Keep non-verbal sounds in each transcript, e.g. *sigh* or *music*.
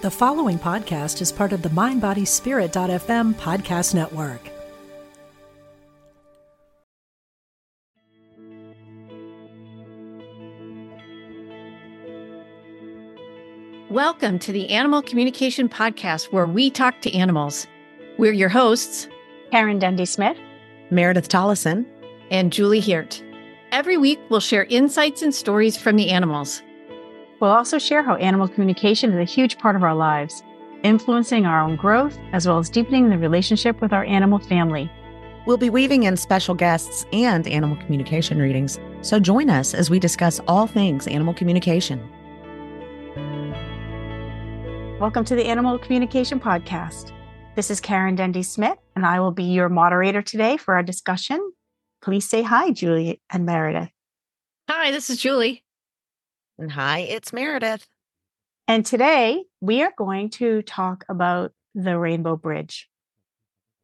The following podcast is part of the MindBodySpirit.fm podcast network. Welcome to the Animal Communication Podcast, where we talk to animals. We're your hosts, Karen Dendy Smith, Meredith Tollison, and Julie Hirt. Every week, we'll share insights and stories from the animals. We'll also share how animal communication is a huge part of our lives, influencing our own growth as well as deepening the relationship with our animal family. We'll be weaving in special guests and animal communication readings, so join us as we discuss all things animal communication. Welcome to the Animal Communication Podcast. This is Karen Dendy Smith, and I will be your moderator today for our discussion. Please say hi, Julie and Meredith. Hi, this is Julie. And hi, it's Meredith. And today we are going to talk about the Rainbow Bridge.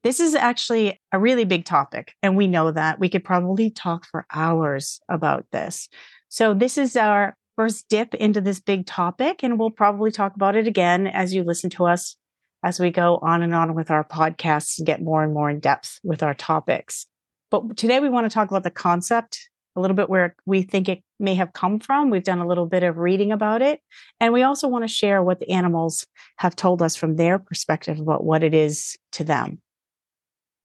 This is actually a really big topic, and we know that. We could probably talk for hours about this. So, this is our first dip into this big topic, and we'll probably talk about it again as you listen to us as we go on and on with our podcasts and get more and more in depth with our topics. But today we want to talk about the concept a little bit where we think it may have come from. We've done a little bit of reading about it. And we also want to share what the animals have told us from their perspective about what it is to them.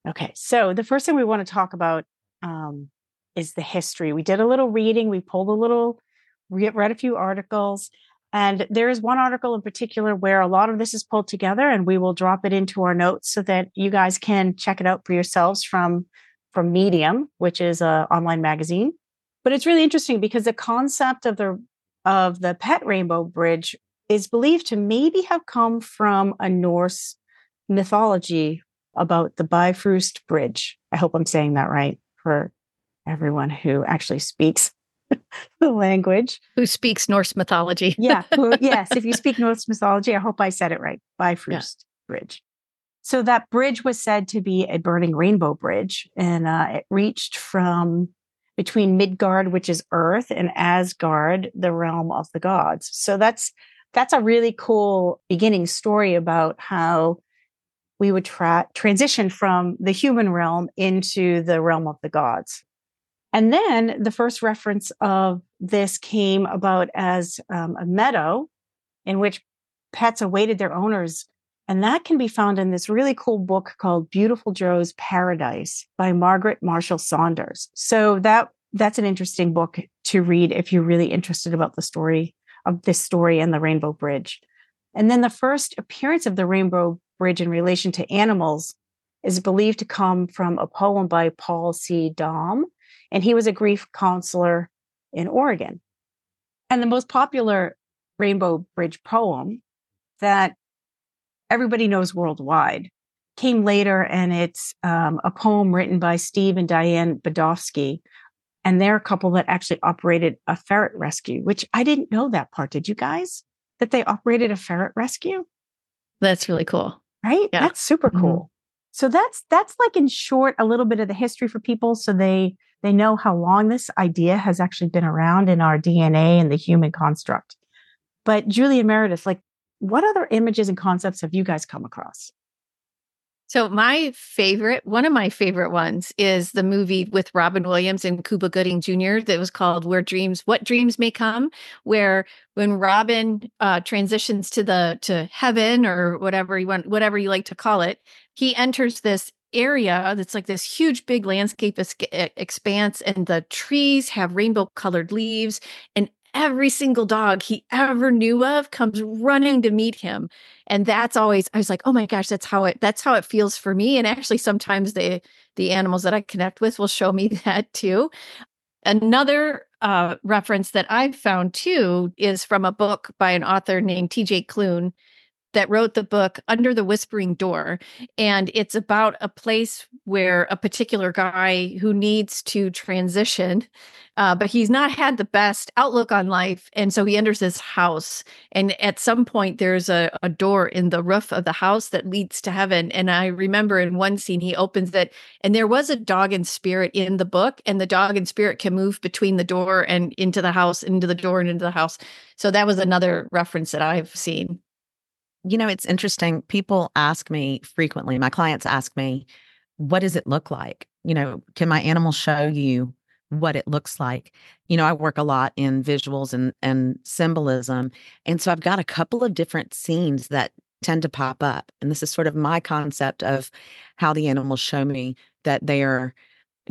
Okay, so the first thing we want to talk about um, is the history. We did a little reading, we pulled a little, read a few articles. And there is one article in particular where a lot of this is pulled together, and we will drop it into our notes so that you guys can check it out for yourselves from from Medium, which is an online magazine. But it's really interesting because the concept of the of the pet rainbow bridge is believed to maybe have come from a Norse mythology about the Bifrost Bridge. I hope I'm saying that right for everyone who actually speaks *laughs* the language. Who speaks Norse mythology. *laughs* yeah. Who, yes. If you speak Norse mythology, I hope I said it right. Bifrost yeah. Bridge. So that bridge was said to be a burning rainbow bridge, and uh, it reached from between Midgard, which is Earth, and Asgard, the realm of the gods. So that's that's a really cool beginning story about how we would tra- transition from the human realm into the realm of the gods. And then the first reference of this came about as um, a meadow in which pets awaited their owners and that can be found in this really cool book called Beautiful Joe's Paradise by Margaret Marshall Saunders. So that that's an interesting book to read if you're really interested about the story of this story and the Rainbow Bridge. And then the first appearance of the Rainbow Bridge in relation to animals is believed to come from a poem by Paul C. Dahm, and he was a grief counselor in Oregon. And the most popular Rainbow Bridge poem that everybody knows worldwide came later and it's um, a poem written by steve and diane Bodofsky and they're a couple that actually operated a ferret rescue which i didn't know that part. Did you guys? That they operated a ferret rescue? That's really cool. Right? Yeah. that's super cool. Mm-hmm. so that's that's like in short a little bit of the history for people so they they know how long this idea has actually been around in our dna and the human construct. But julie and meredith like what other images and concepts have you guys come across? So, my favorite, one of my favorite ones is the movie with Robin Williams and Cuba Gooding Jr. that was called Where Dreams, What Dreams May Come, where when Robin uh, transitions to the to heaven or whatever you want, whatever you like to call it, he enters this area that's like this huge big landscape expanse and the trees have rainbow colored leaves and every single dog he ever knew of comes running to meet him. And that's always i was like oh my gosh that's how it that's how it feels for me. And actually sometimes the the animals that i connect with will show me *laughs* that too. Another uh, reference that i've found too is from a book by an author named tj klune that wrote the book Under the Whispering Door. And it's about a place where a particular guy who needs to transition, uh, but he's not had the best outlook on life. And so he enters this house. And at some point, there's a, a door in the roof of the house that leads to heaven. And I remember in one scene, he opens it, and there was a dog and spirit in the book. And the dog and spirit can move between the door and into the house, into the door and into the house. So that was another reference that I've seen. You know, it's interesting. People ask me frequently, my clients ask me, what does it look like? You know, can my animal show you what it looks like? You know, I work a lot in visuals and and symbolism. And so I've got a couple of different scenes that tend to pop up. And this is sort of my concept of how the animals show me that they are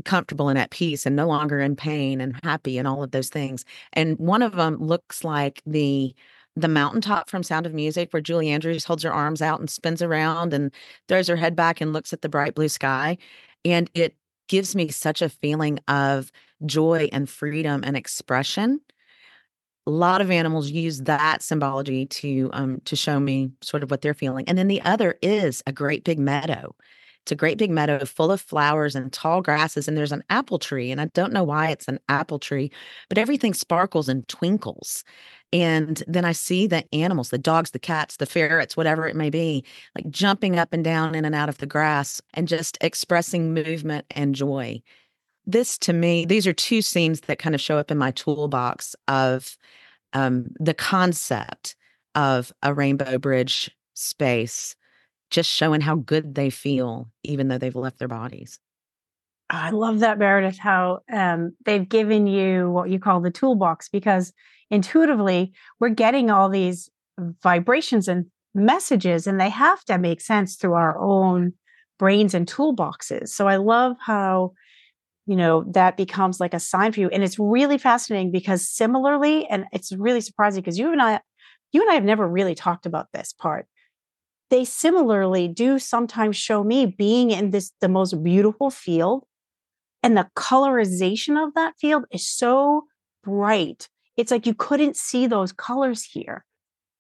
comfortable and at peace and no longer in pain and happy and all of those things. And one of them looks like the the mountaintop from Sound of Music, where Julie Andrews holds her arms out and spins around and throws her head back and looks at the bright blue sky. And it gives me such a feeling of joy and freedom and expression. A lot of animals use that symbology to um, to show me sort of what they're feeling. And then the other is a great big meadow. It's a great big meadow full of flowers and tall grasses, and there's an apple tree. And I don't know why it's an apple tree, but everything sparkles and twinkles. And then I see the animals, the dogs, the cats, the ferrets, whatever it may be, like jumping up and down in and out of the grass and just expressing movement and joy. This to me, these are two scenes that kind of show up in my toolbox of um, the concept of a rainbow bridge space, just showing how good they feel, even though they've left their bodies. I love that, Meredith, how um, they've given you what you call the toolbox because intuitively we're getting all these vibrations and messages and they have to make sense through our own brains and toolboxes. So i love how you know that becomes like a sign for you and it's really fascinating because similarly and it's really surprising because you and i you and i have never really talked about this part. They similarly do sometimes show me being in this the most beautiful field and the colorization of that field is so bright it's like you couldn't see those colors here.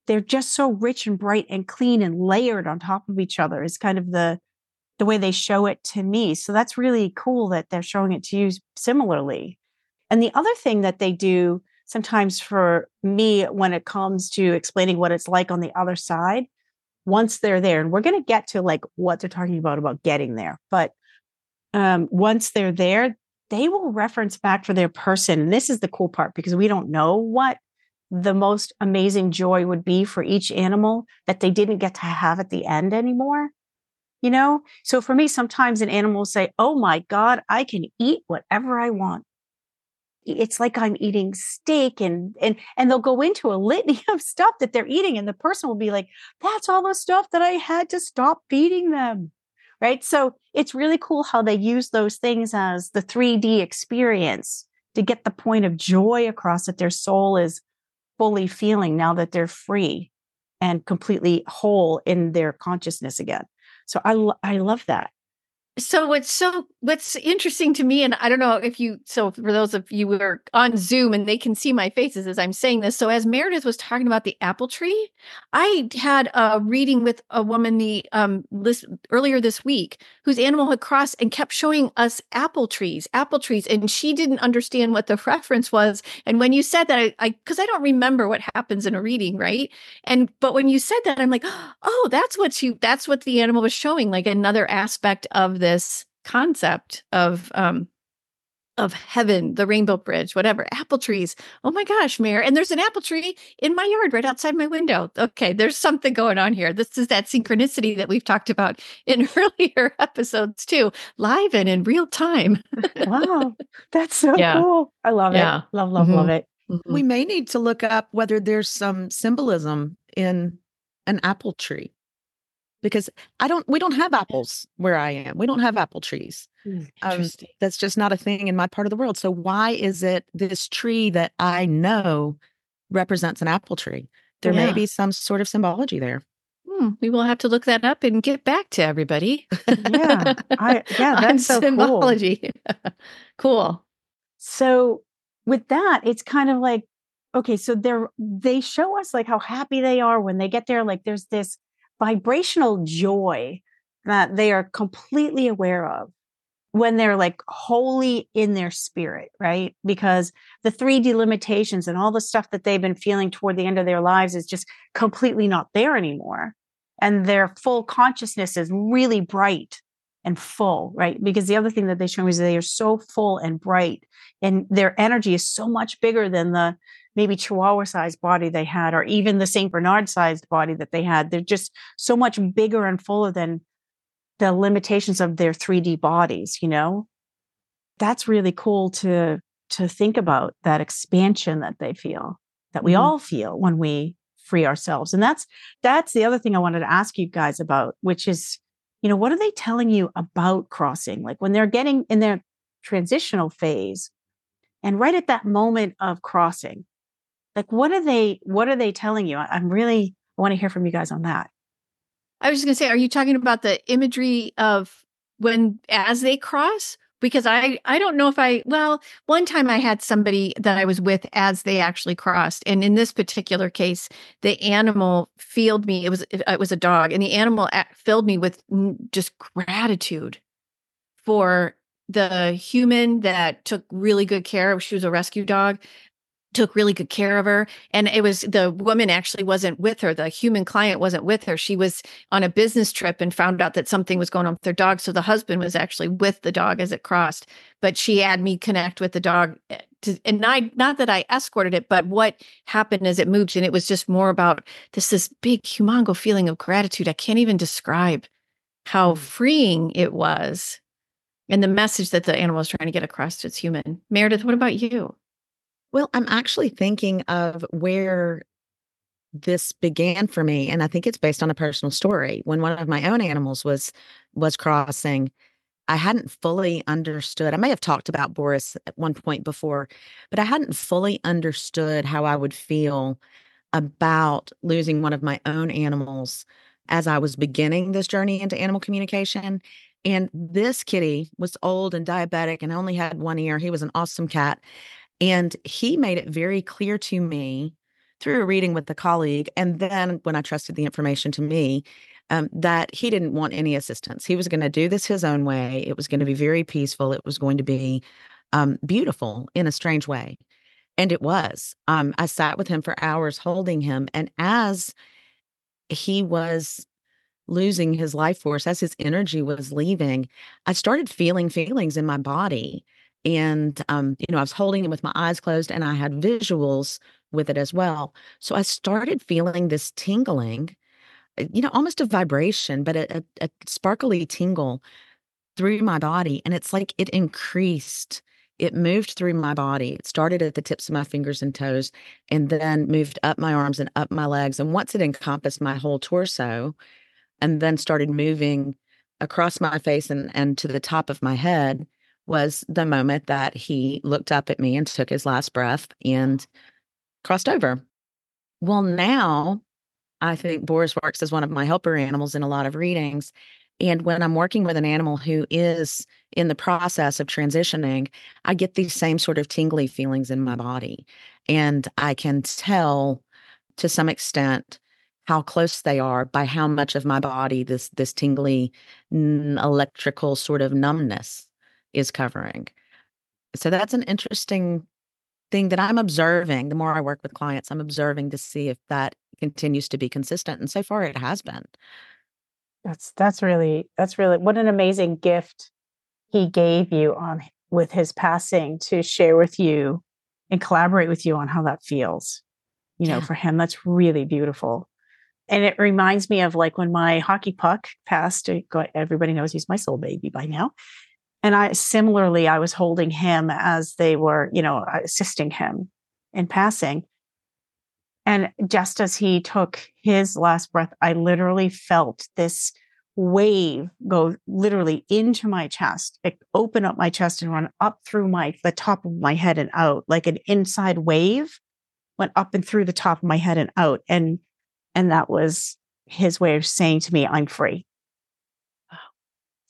They're just so rich and bright and clean and layered on top of each other is kind of the the way they show it to me. So that's really cool that they're showing it to you similarly. And the other thing that they do sometimes for me when it comes to explaining what it's like on the other side, once they're there, and we're going to get to like what they're talking about about getting there, but um, once they're there, they will reference back for their person. And this is the cool part because we don't know what the most amazing joy would be for each animal that they didn't get to have at the end anymore. You know? So for me, sometimes an animal will say, Oh my God, I can eat whatever I want. It's like I'm eating steak and and and they'll go into a litany *laughs* of stuff that they're eating. And the person will be like, That's all the stuff that I had to stop feeding them right? So it's really cool how they use those things as the 3D experience to get the point of joy across that their soul is fully feeling now that they're free and completely whole in their consciousness again. So I I love that so what's so what's interesting to me and i don't know if you so for those of you who are on zoom and they can see my faces as i'm saying this so as meredith was talking about the apple tree i had a reading with a woman the um list earlier this week whose animal had crossed and kept showing us apple trees apple trees and she didn't understand what the reference was and when you said that i because I, I don't remember what happens in a reading right? And but when you said that i'm like *gasps* oh that's what you that's what the animal was showing like another aspect of this concept of um of heaven, the rainbow bridge, whatever, apple trees. Oh my gosh, Mare. And there's an apple tree in my yard right outside my window. Okay, there's something going on here. This is that synchronicity that we've talked about in *laughs* earlier episodes too, live and in real time. wow. That's *laughs* so yeah. cool. I love yeah. it. Love, love, mm-hmm. love it. Mm-hmm. We may need to look up whether there's some symbolism in an apple tree because I don't we don't have apples where I am. We don't have apple trees. Mm, um, that's just not a thing in my part of the world. So why is it this tree that I know represents an apple tree? There yeah. may be some sort of symbology there. Hmm, we will have to look that up and get back to everybody. yeah, I, *laughs* yeah, that's so symbology. Cool. *laughs* cool. So with that, it's kind of like okay, so they're they show us like how happy they are when they get there. Like there's this vibrational joy that they are completely aware of when they're like wholly in their spirit, right? Because the 3D limitations and all the stuff that they've been feeling toward the end of their lives is just completely not there anymore. And their full consciousness is really bright and full, right? Because the other thing that they show me is they are so full and bright, and their energy is so much bigger than the maybe Chihuahua sized body they had, or even the St. Bernard sized body that they had. They're just so much bigger and fuller than the limitations of their 3D bodies, you know? That's really cool to to think about that expansion that they feel, that we mm-hmm. all feel when we free ourselves. And that's that's the other thing I wanted to ask you guys about, which is, you know, what are they telling you about crossing? Like when they're getting in their transitional phase and right at that moment of crossing, like what are they what are they telling you? I'm really I want to hear from you guys on that. I was just going to say, are you talking about the imagery of when as they cross because I I don't know if I well one time I had somebody that I was with as they actually crossed and in this particular case the animal filled me it was it was a dog and the animal filled me with just gratitude for the human that took really good care of she was a rescue dog took really good care of her and it was the woman actually wasn't with her the human client wasn't with her. She was on a business trip and found out that something was going on with their dog so the husband was actually with the dog as it crossed but she had me connect with the dog eh, to, and I not that I escorted it but what happened as it moved and it was just more about this this big humongo feeling of gratitude. I can't even describe how mm. freeing it was and the message that the animal is trying to get across to its human. Meredith what about you well, I'm actually thinking of where this began for me and I think it's based on a personal story. When one of my own animals was was crossing, I hadn't fully understood. I may have talked about Boris at one point before, but I hadn't fully understood how I would feel about losing one of my own animals as I was beginning this journey into animal communication. And this kitty was old and diabetic and only had one ear. He was an awesome cat. And he made it very clear to me through a reading with a colleague, and then when I trusted the information to me, um, that he didn't want any assistance. He was going to do this his own way. It was going to be very peaceful. It was going to be um, beautiful in a strange way. And it was. Um, I sat with him for hours holding him. And as he was losing his life force, as his energy was leaving, I started feeling feelings in my body and um, you know i was holding it with my eyes closed and i had visuals with it as well. So i started feeling this tingling uh, you know almost a vibration but a, a, a sparkly tingle through my body and it's like it increased. It moved through my body. It started at the tips of my fingers and toes and then moved up my arms and up my legs and once it encompassed my whole torso and then started moving across my face and, and to the top of my head was the moment that he looked up at me and took his last breath and crossed over. Well, now I think Boris works as one of my helper animals in a lot of readings. And when I'm working with an animal who is in the process of transitioning, I get these same sort of tingly feelings in my body. And I can tell to some extent how close they are by how much of my body this this tingly electrical sort of numbness is covering. So that's an interesting thing that I'm observing. The more I work with clients, I'm observing to see if that continues to be consistent. And so far it has been. That's that's really that's really what an amazing gift he gave you on with his passing to share with you and collaborate with you on how that feels. You know, yeah. for him, that's really beautiful. And it reminds me of like when my hockey puck passed. Everybody knows he's my soul baby by now and I similarly, I was holding him as they were, you know, assisting him in passing. And just as he took his last breath, I literally felt this wave go literally into my chest, it open up my chest and run up through my the top of my head and out, like an inside wave went up and through the top of my head and out. And and that was his way of saying to me, I'm free.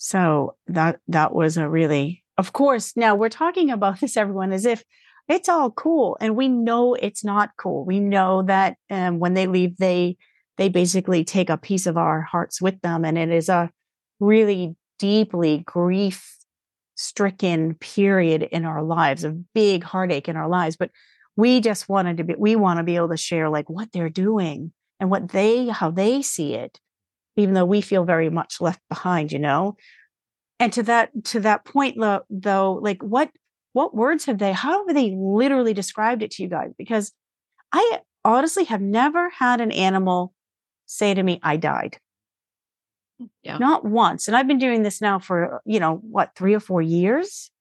So that that was a really of course now we're talking about this everyone as if it's all cool and we know it's not cool. We know that um, when they leave they they basically take a piece of our hearts with them and it is a really deeply grief stricken period in our lives, a big heartache in our lives, but we just wanted to be we want to be able to share like what they're doing and what they how they see it even though we feel very much left behind, you know? and to that to that point though, though like what what words have they how have they literally described it to you guys? Because i honestly have never had an animal say to me i died. Yeah. not once and i've been doing this now for you know what 3 or 4 years?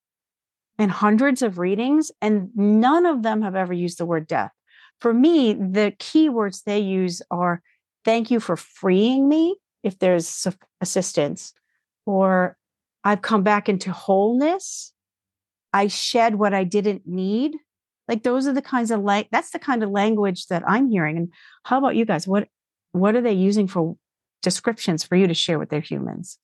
And hundreds of readings and none of them have ever used the word death. For me the key words they use are thank you for freeing me if there's assistance or i've come back into wholeness i shed what i didn't need. Like those are the kinds of like that's the kind of language that i'm hearing. And how about you guys? What what are they using for descriptions for you to share with their humans?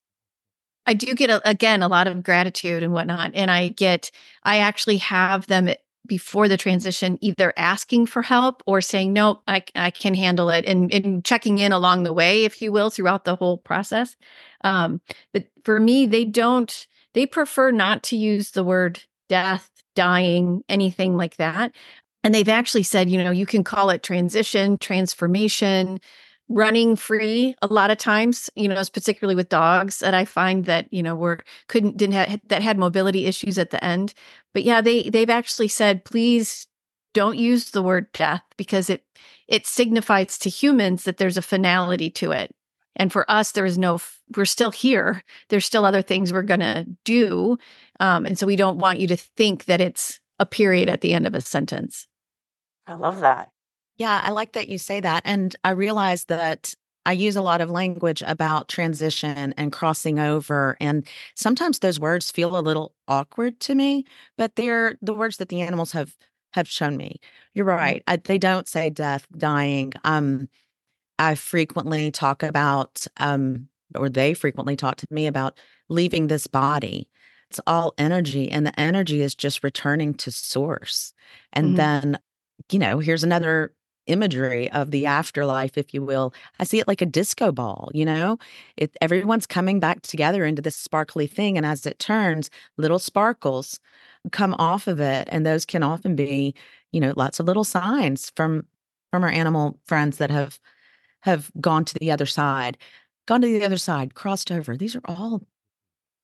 I do get a, again a lot of gratitude and whatnot, and I get I actually have them before the transition either asking for help or saying no, I I can handle it, and and checking in along the way, if you will, throughout the whole process. Um, but for me, they don't. They prefer not to use the word death, dying, anything like that. And they've actually said, you know, you can call it transition, transformation, running free a lot of times you know particularly with dogs that i find that you know were couldn't didn't have that had mobility issues at the end. But yeah they they've actually said please don't use the word death because it it signifies to humans that there's a finality to it. And for us there is no we're still here. There's still other things we're going to do um, and so we don't want you to think that it's a period at the end of a sentence. I love that Yeah, I like that you say that. And I realize that I use a lot of language about transition and crossing over. And sometimes those words feel a little awkward to me, but they're the words that the animals have have shown me. You're right. I, they don't say death, dying. Um, I frequently talk about, um, or they frequently talk to me about leaving this body. It's all energy, and the energy is just returning to source. And Mhm. then, you know, here's another imagery of the afterlife, if you will. I see it like a disco ball, you know? It everyone's coming back together into this sparkly thing. And as it turns, little sparkles come off of it. And those can often be, you know, lots of little signs from from our animal friends that have have gone to the other side, gone to the other side, crossed over. These are all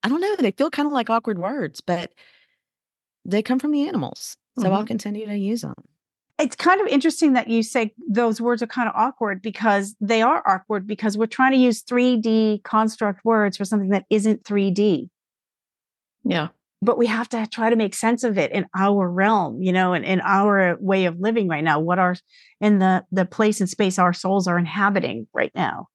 I don't know, they feel kind of like awkward words, but they come from the animals. So I'll Mhm. continue to use them. It's kind of interesting that you say those words are kind of awkward because they are awkward because we're trying to use 3D construct words for something that isn't 3D. yeah But we have to try to make sense of it in our realm, you know, and in our way of living right now, what are in the the place and space our souls are inhabiting right now.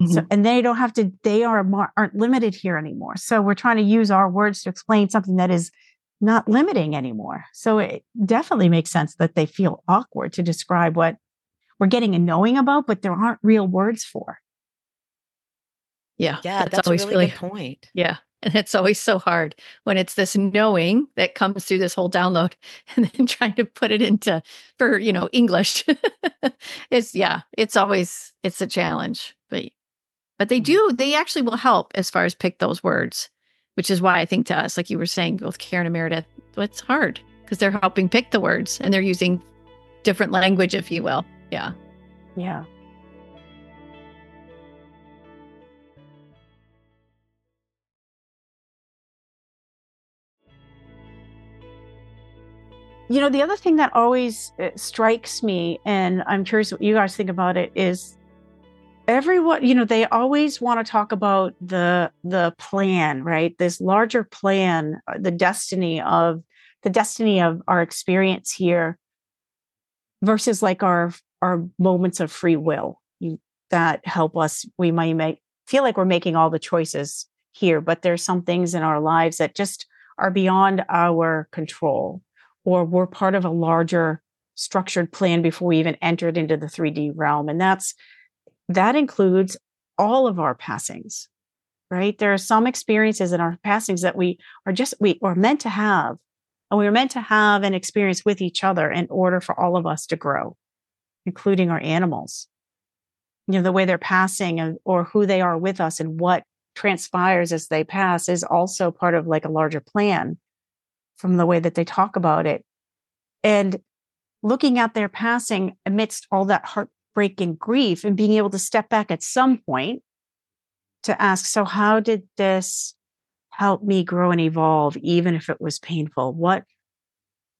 So, mm-hmm. and they don't have to, they are more, aren't limited here anymore. So we're trying to use our words to explain something that is not limiting anymore. So it definitely makes sense that they feel awkward to describe what we're getting a knowing about, but there aren't real words for. yeah Yeah, that's, a really, good point. Yeah. And it's always so hard when it's this knowing that comes through this whole download *laughs* and then trying to put it into for, you know, English. *laughs* it's yeah, it's always it's a challenge. But but they mm-hmm. do they actually will help as far as pick those words, which is why I think to us, like you were saying, both Karen and Meredith, it's hard because they're helping pick the words and they're using different language, if you will. Yeah. Yeah. You know, the other thing that always uh, strikes me, and I'm curious what you guys think about it, is everyone, you know, they always want to talk about the the plan, right? This larger plan, uh, the destiny of the destiny of our experience here versus like our our moments of free will you, that help us we might make feel like we're making all the choices here but there's some things in our lives that just are beyond our control or we're part of a larger structured plan before we even entered into the 3D realm and that's that includes all of our passings right there are some experiences in our passings that we are just we are meant to have and we were meant to have an experience with each other in order for all of us to grow, including our animals. You know, the way they're passing and, or who they are with us and what transpires as they pass is also part of like a larger plan from the way that they talk about it. And looking at their passing amidst all that heartbreak and grief and being able to step back at some point to ask, so how did this help me grow and evolve, even if it was painful? What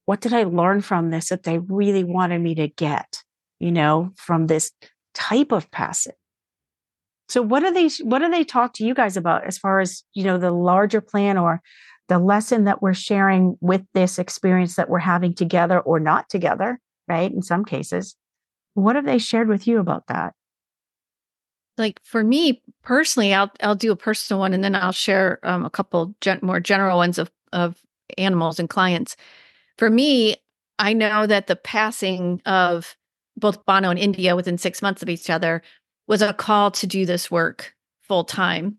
what did I learn from this that they really wanted me to get, you know, from this type of passing? So what do they what do they talk to you guys about as far as, you know, the larger plan or the lesson that we're sharing with this experience that we're having together or not together, right? In some cases. What have they shared with you about that? Like for me personally, I'll I'll do a personal one and then I'll share um, a couple gen- more general ones of of animals and clients. For me, I know that the passing of both Bono and India within six months of each other was a call to do this work full time.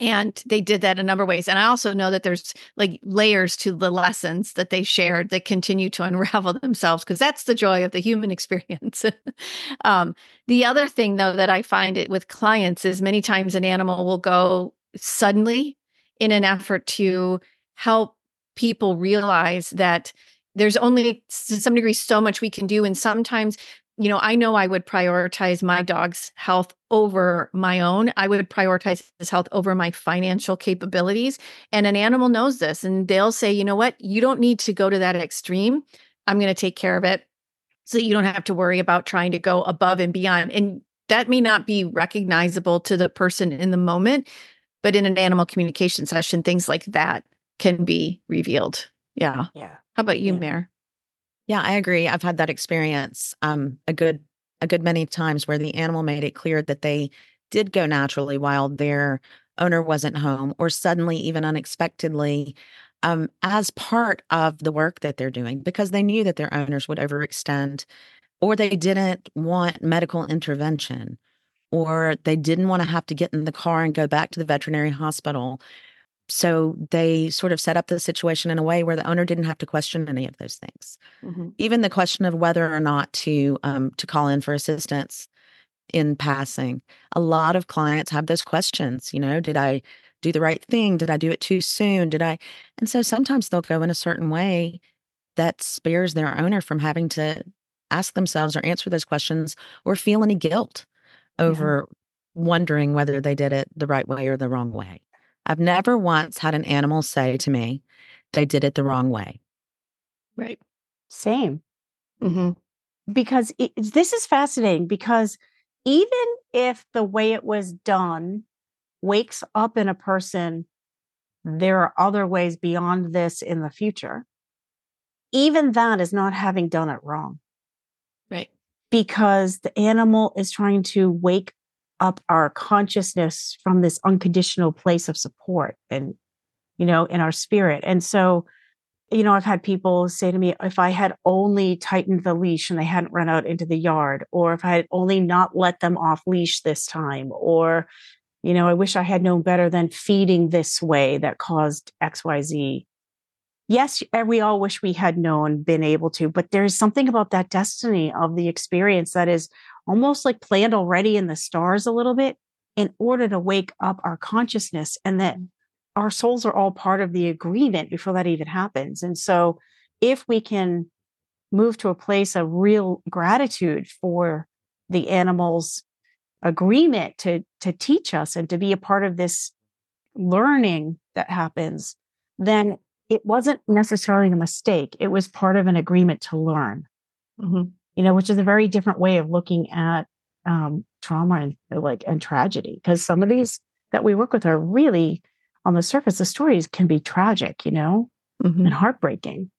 And they did that a number of ways. And I also know that there's like layers to the lessons that they shared that continue to *laughs* unravel themselves because that's the joy of the human *laughs* experience. *laughs* um, the other thing, though, that I find it with clients is many times an animal will go suddenly in an effort to help people realize that there's only to some degree so much we can do and sometimes you know i know i would prioritize my dog's health over my own i would prioritize his health over my financial capabilities and an animal knows this and they'll say you know what you don't need to go to that extreme i'm going to take care of it so you don't have to worry about trying to go above and beyond and that may not be recognizable to the person in the moment but in an animal communication session things like that can be revealed. Yeah. Yeah. How about you, Yeah. Mare? Yeah, I agree. I've had that experience um, a good a good many times where the animal made it clear that they did go naturally while their owner wasn't home, or suddenly, even unexpectedly, um, as part of the work that they're doing, because they knew that their owners would overextend, or they didn't want medical intervention, or they didn't want to have to get in the car and go back to the veterinary hospital so they sort of set up the situation in a way where the owner didn't have to question any of those things. Mm-hmm. even the question of whether or not to um, to call in for assistance in passing a lot of clients have those questions you know did i do the right thing? Did i do it too soon? Did i and so sometimes they'll go in a certain way that spares their owner from having to ask themselves or answer those questions or feel any guilt over wondering whether they did it the right way or the wrong way I've never once had an animal say to me, they did it the wrong way. Right. Same. Mm-hmm. because it, this is fascinating because even if the way it was done wakes up in a person there are other ways beyond this in the future even that is not having done it wrong Right. because the animal is trying to wake up our consciousness from this unconditional place of support and you know in our spirit. And so you know i've had people say to me if i had only tightened the leash and they hadn't run out into the yard or if i had only not let them off leash this time or you know i wish i had known better than feeding this way that caused xyz yes we all wish we had known been able to but there's something about that destiny of the experience that is almost like planned already in the stars a little bit in order to wake up our consciousness and that mm. our souls are all part of the agreement before that even happens and so if we can move to a place of real gratitude for the animals agreement to to teach us and to be a part of this learning that happens then it wasn't necessarily a mistake it was part of an agreement to learn Mm-hmm. you know which is a very different way of looking at um, trauma and uh, like and tragedy because some of these that we work with are really on the surface the stories can be tragic you know Mm-hmm. and heartbreaking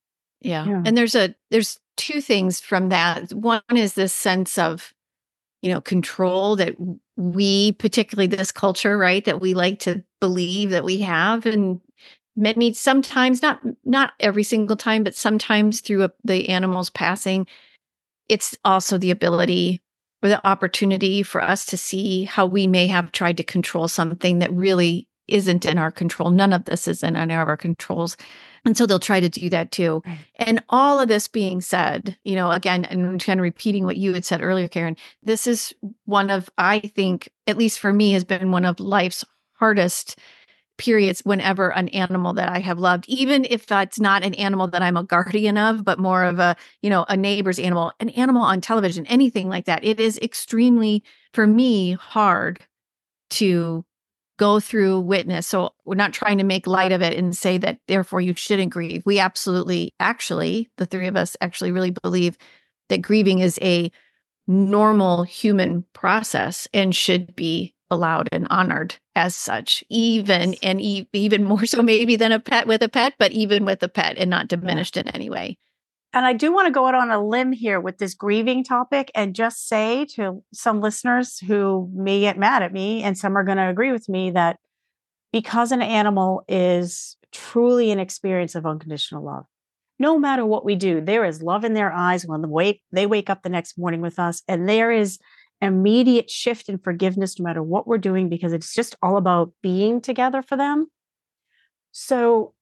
Yeah. Yeah. And there's a there's two things from that. One is this sense of you know control that we particularly this culture right that we like to believe that we have and many sometimes not not every single time but sometimes through a, the animals passing it's also the ability or the opportunity for us to see how we may have tried to control something that really isn't in our control. None of this is in any of our controls. And so they'll try to do that too. Right. and all of this being said, you know, again, and kind of repeating what you had said earlier, Karen, this is one of, I think, at least for me, has been one of life's hardest periods whenever an animal that I have loved, even if that's not an animal that I'm a guardian of, but more of a, you know, a neighbor's animal, an animal on television, anything like that. It is extremely, for me, hard to go through witness. So we're not trying to make light of it and say that therefore you shouldn't grieve. We absolutely, actually, the three of us actually really believe that grieving is a normal human process and should be allowed and honored as such even and e- even more so maybe than a pet with a pet but even with a pet and not diminished yeah. in any way and I do want to go out on a limb here with this grieving topic and just say to some listeners who may get mad at me, and some are going to agree with me, that because an animal is truly an experience of unconditional love, no matter what we do, there is love in their eyes when the wake, they wake up the next morning with us, and there is immediate shift in forgiveness no matter what we're doing because it's just all about being together for them. So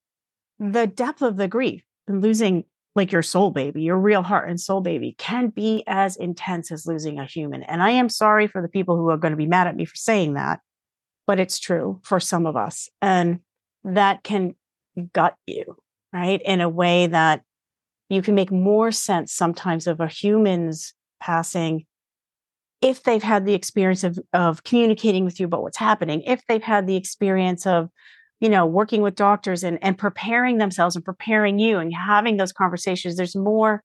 the depth of the grief and losing like your soul baby, your real heart and soul baby can be as intense as losing a human. And I am sorry for the people who are going to be mad at me for saying that, but it's true for some of us. And that can gut you, right? In a way that you can make more sense sometimes of a human's passing if they've had the experience of, of communicating with you about what's happening, if they've had the experience of you know working with doctors and and preparing themselves and preparing you and having those conversations there's more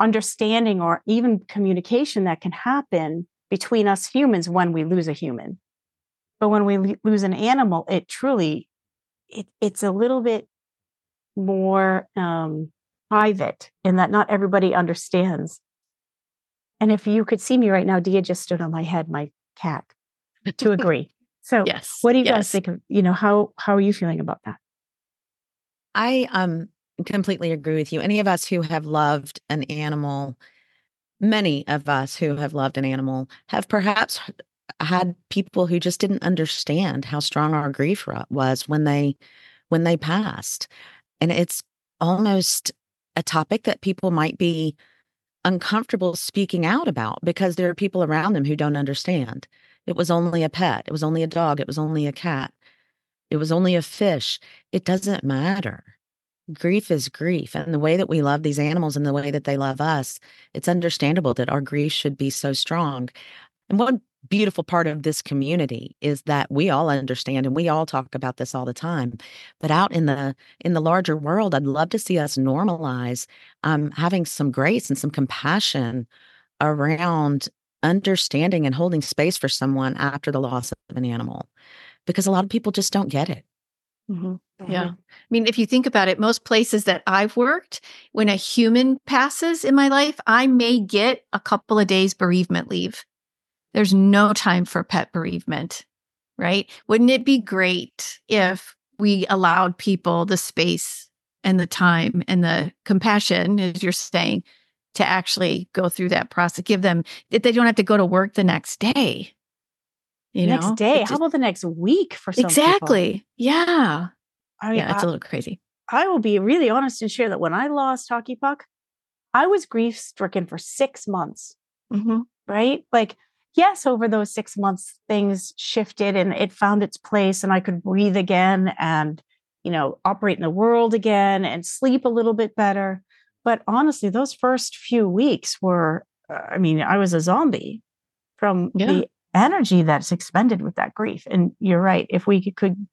understanding or even communication that can happen between us humans when we lose a human. But when we lose an animal it truly it, it's a little bit more um, private in that not everybody understands and if you could see me right now dia just stood on my head my cat to *laughs* agree so yes, what do you yes. guys think of, you know, how how are you feeling about that? I um completely agree with you. Any of us who have loved an animal, many of us who have loved an animal have perhaps had people who just didn't understand how strong our grief was when they when they passed. And it's almost a topic that people might be uncomfortable speaking out about because there are people around them who don't understand. It was only a pet. It was only a dog. It was only a cat. It was only a fish. It doesn't matter. Grief is grief. And the way that we love these animals and the way that they love us, it's understandable that our grief should be so strong. And one beautiful part of this community is that we all understand and we all talk about this all the time but out in the in the larger world i'd love to see us normalize um, having some grace and some compassion around understanding and holding space for someone after the loss of an animal because a lot of people just don't get it. Mm-hmm. Yeah. I mean, if you think about it, most places that I've worked, when a human passes in my life, I may get a couple of days bereavement leave. There's no time for pet bereavement, right? Wouldn't it be great if we allowed people the space and the time and the compassion, as you're saying, to actually go through that process. Give them that they don't have to go to work the next day. You next know? day. Just, How about the next week for some Exactly. People? Yeah. I mean, yeah, it's a little crazy. I will be really honest and share that when I lost Hockey Puck, I was grief stricken for six months. Mm-hmm. Right? Like, yes, over those six months, things shifted and it found its place, and I could breathe again and, you know, operate in the world again and sleep a little bit better. But honestly, those first few weeks were, uh, I mean, I was a zombie from yeah. the energy that's expended with that grief. And you're right. If we could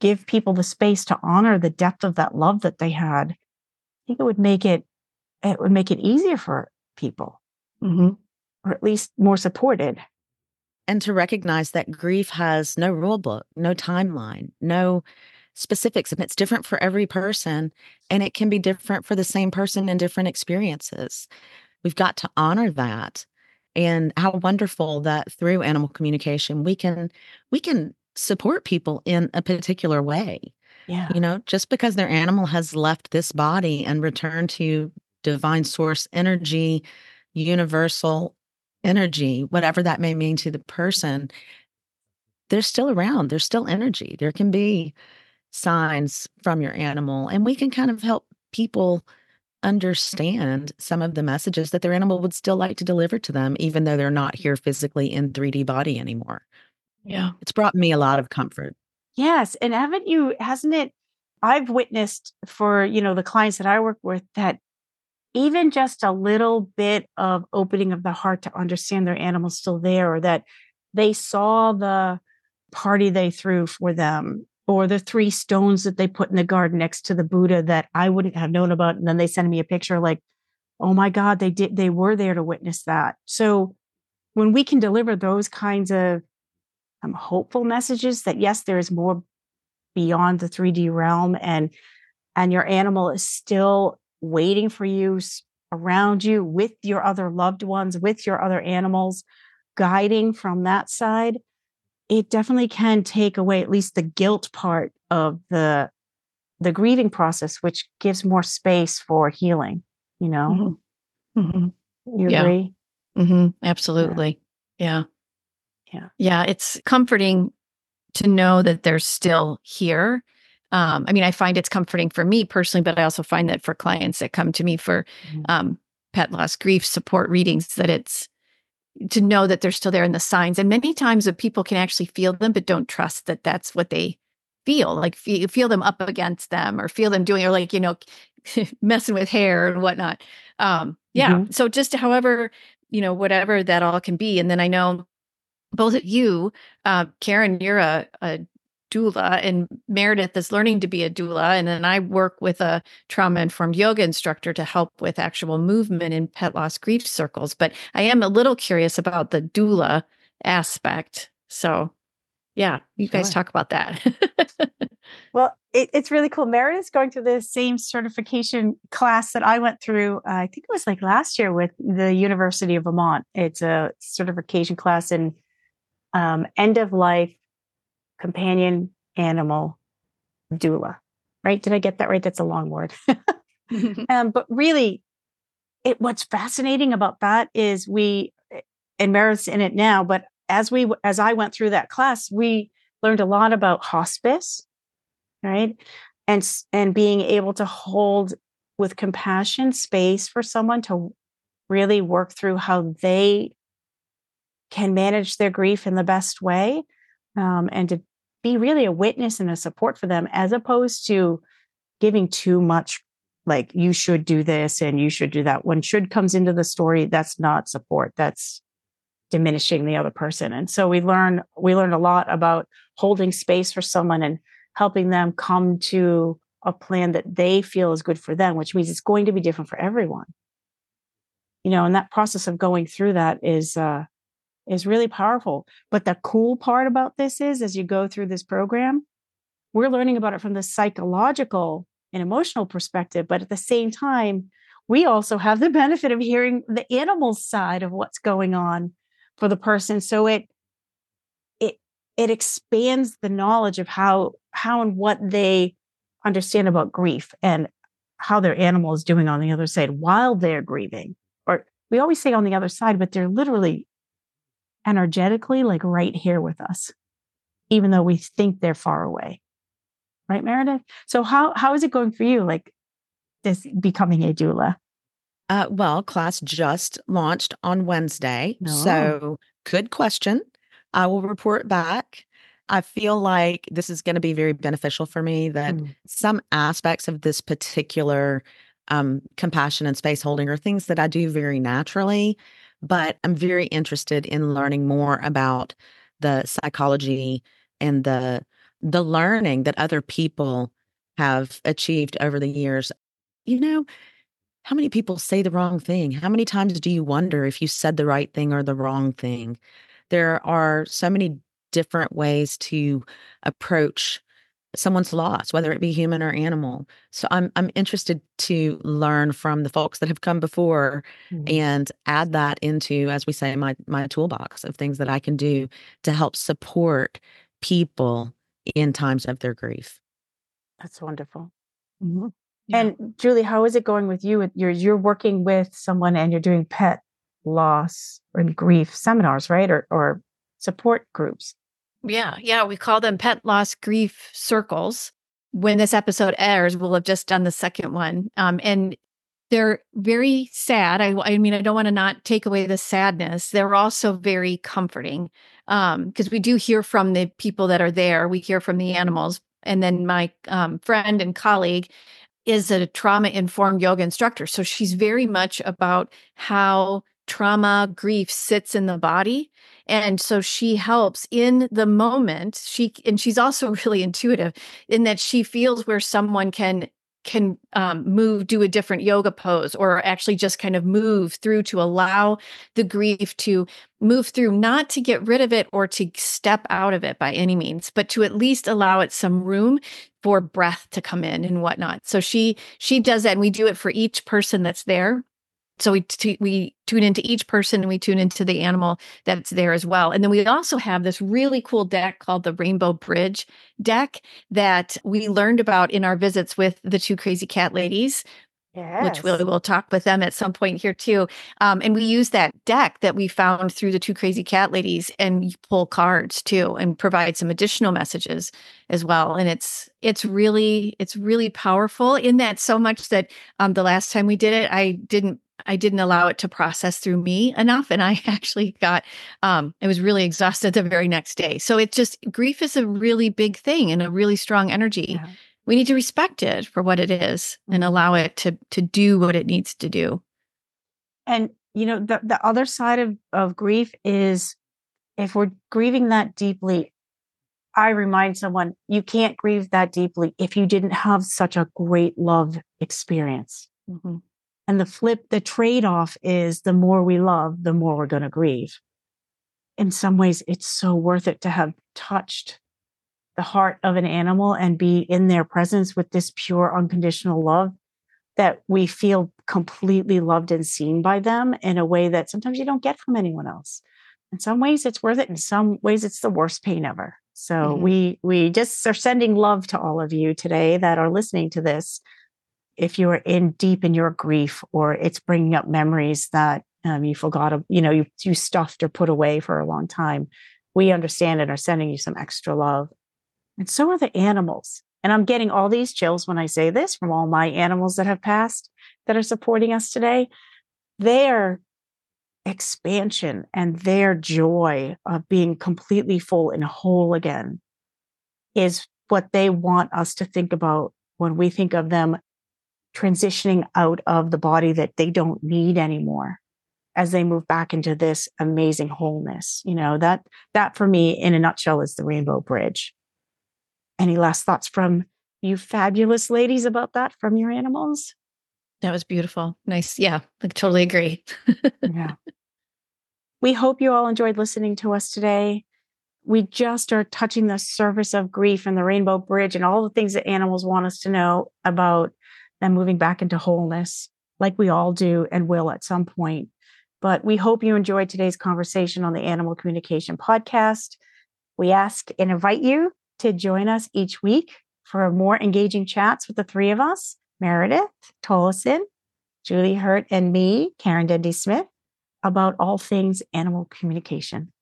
give people the space to honor the depth of that love that they had, I think it would make it, it would make it easier for people, mm-hmm. Or at least more supported. And to recognize that grief has no rule book, no timeline, no specifics and it's different for every person and it can be different for the same person in different experiences we've got to honor that and how wonderful that through animal communication we can we can support people in a particular way yeah you know just because their animal has left this body and returned to divine source energy universal energy whatever that may mean to the person they're still around there's still energy there can be signs from your animal. And we can kind of help people understand some of the messages that their animal would still like to deliver to them, even though they're not here physically in 3D body anymore. Yeah. It's brought me a lot of comfort. Yes. And haven't you, hasn't it? I've witnessed for, you know, the clients that I work with that even just a little bit of opening of the heart to understand their animal's still there or that they saw the party they threw for them or the three stones that they put in the garden next to the Buddha that I wouldn't have known about. And then they send me a picture like, oh my God, they did, they were there to witness that. So when we can deliver those kinds of um, hopeful messages that yes, there is more beyond the 3D realm and and your animal is still waiting for you around you with your other loved ones, with your other animals, guiding from that side, it definitely can take away at least the guilt part of the the grieving process, which gives more space for healing. You know, mm-hmm. Mm-hmm. you yeah. agree? Mm-hmm. Absolutely. Yeah. yeah. Yeah. It's comforting to know that they're still here. Um, I mean, I find it's comforting for me personally, but I also find that for clients that come to me for mm-hmm. um, pet loss grief support readings, that it's to know that they're still there in the signs. And many times that people can actually feel them, but don't trust that that's what they feel like feel, feel them up against them or feel them doing or like you know *laughs* messing with hair and whatnot um yeah mm-hmm. so just however you know whatever that all can be and then i know both of you uh karen you're a, a doula and Meredith is learning to be a doula. And then I work with a trauma informed yoga instructor to help with actual movement in pet loss grief circles. But I am a little curious about the doula aspect. So, yeah, you sure. guys talk about that. *laughs* well, it, it's really cool. Meredith's going through the same certification class that I went through. Uh, I think it was like last year with the University of Vermont. It's a certification class in um, end of life companion animal doula, right? Did I get that right? That's a long word. *laughs* um, but really, it what's fascinating about that is we and Meredith's in it now, but as we as I went through that class, we learned a lot about hospice, right? And and being able to hold with compassion space for someone to really work through how they can manage their grief in the best way um, and to be really a witness and a support for them as opposed to giving too much like you should do this and you should do that. When should comes into the story that's not support. That's diminishing the other person. And so we learn we learn a lot about holding space for someone and helping them come to a plan that they feel is good for them which means it's going to be different for everyone. You know and that process of going through that is uh is really powerful. But the cool part about this is as you go through this program, we're learning about it from the psychological and emotional perspective. But at the same time, we also have the *laughs* benefit of hearing the animal side of what's going on for the person. So it it it expands the knowledge of how how and what they understand about grief and how their animal is doing on the other side while they're grieving. Or we always say on the other side, but they're literally energetically like right here with us, even though we think they're far away. Right, Meredith? So how how is it going for you? Like this becoming a doula? Uh, well, class just launched on Wednesday. Oh. So good question. I will report back. I feel like this is going to be very beneficial for me that mm. some aspects of this particular um, compassion and space holding are things that I do very naturally but I'm very interested in learning more about the psychology and the the learning that other people have achieved over the years. You know, how many people say the wrong thing? How many times do you wonder if you said the right thing or the wrong thing? There are so many different ways to approach someone's loss, whether it be human or animal. So I'm I'm interested to learn from the folks that have come before mm-hmm. and add that into, as we say, my my toolbox of things that I can do to help support people in times of their grief. That's wonderful. Mm-hmm. Yeah. And Julie, how is it going with you? You're you're working with someone and you're doing pet loss and grief seminars, right? Or or support groups. Yeah, yeah, we call them pet loss grief circles. When this episode airs, we'll have just done the second one. Um, and they're very sad. I, I mean, I don't want to not take away the sadness. They're also very comforting because um, we do hear from the people that are there. We hear from the animals. And then my um, friend and colleague is a trauma informed yoga instructor. So she's very much about how trauma, grief sits in the body And so she helps in the moment. She and she's also *laughs* really intuitive in that she feels where someone can can um, move, do a different yoga pose, or actually just kind of move through to allow the grief to move through, not to get rid of it or to step out of it by any means, but to at least allow it some room for breath to come in and whatnot. So she she does that, and we do it for each person that's there so we t- we tune into each person and we tune into the animal that's there as well. And then we also have this really cool deck called the Rainbow Bridge deck that we learned about in our visits with the two crazy cat ladies. Yes. Which we'll, we'll talk with them at some point here too. Um, and we use that deck that we found through the two crazy cat ladies and pull cards too and provide some additional messages as well. And it's it's really it's really powerful in that so much that um, the last time we did it, I didn't I didn't allow it to process through me enough. And I *laughs* actually got, um, I was really exhausted the very next day. So it just, grief is a really big thing and a really strong energy. Yeah. We need to respect it for what it is and mm-hmm. allow it to, to do what it needs to do. And, you know, the, the other side of, of grief is if we're grieving that deeply, I remind someone you can't grieve that deeply if you didn't have such a great love experience. Mm-hmm. And the flip, the trade off is the more we love, the more we're going to grieve. In some ways, it's so worth it to have touched the heart of an animal and be in their presence with this pure, unconditional love that we feel completely loved and seen by them in a way that sometimes you don't get from anyone else. In some ways, it's worth it. In some ways, it's the worst pain ever. So mm-hmm. we we just are sending love to all of you today that are listening to this if you're in deep in your grief or it's bringing up memories that um, you forgot, you know, you, you stuffed or put away for a long time, we understand and are sending you some extra love. And so are the animals. And I'm getting all these chills when I say this from all my animals that have passed that are supporting us today. Their expansion and their joy of being completely full and whole again is what they want us to think about when we think of them transitioning out of the body that they don't need anymore as they move back into this amazing wholeness you know that that for me in a nutshell is the rainbow bridge. Any last thoughts from you fabulous ladies about that from your animals? That was beautiful. Nice. Yeah i totally agree. *laughs* Yeah. We hope you all enjoyed listening to us today. We just are touching the surface of grief and the rainbow bridge and all the things that animals want us to know about and moving back into wholeness, like we all do and will at some point. But we hope you enjoyed today's conversation on the Animal Communication Podcast. We ask and invite you to join us each week for more engaging chats with the three of us Meredith Tollison, Julie Hirt, and me, Karen Dendy Smith, about all things animal communication.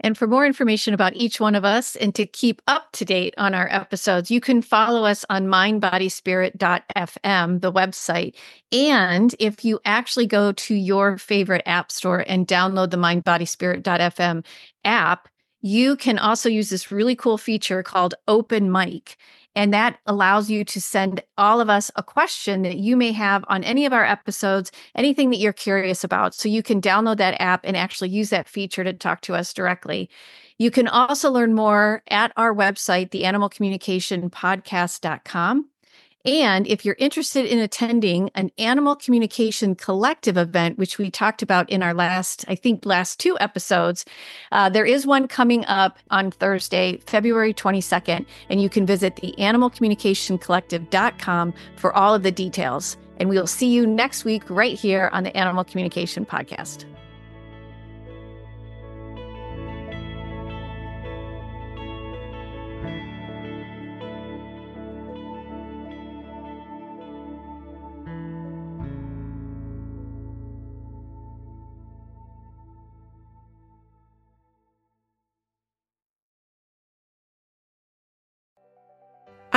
And for more information about each one of us and to keep up to date on our episodes, you can follow us on mindbodyspirit.fm, the website. And if you actually go to your favorite app store and download the mindbodyspirit.fm app, you can also use this really cool feature called Open Mic. And that allows you to send all of us a question that you may have on any of our episodes, anything that you're curious about. So you can download that app and actually use that feature to talk to us directly. You can also learn more at our website, theanimalcommunicationpodcast.com. And if you're interested in attending an animal communication collective event, which we talked about in our last, I think, last two episodes, uh, there is one coming up on Thursday, February 22nd, and you can visit the animalcommunicationcollective.com for all of the details. And we will see you next week right here on the Animal Communication Podcast.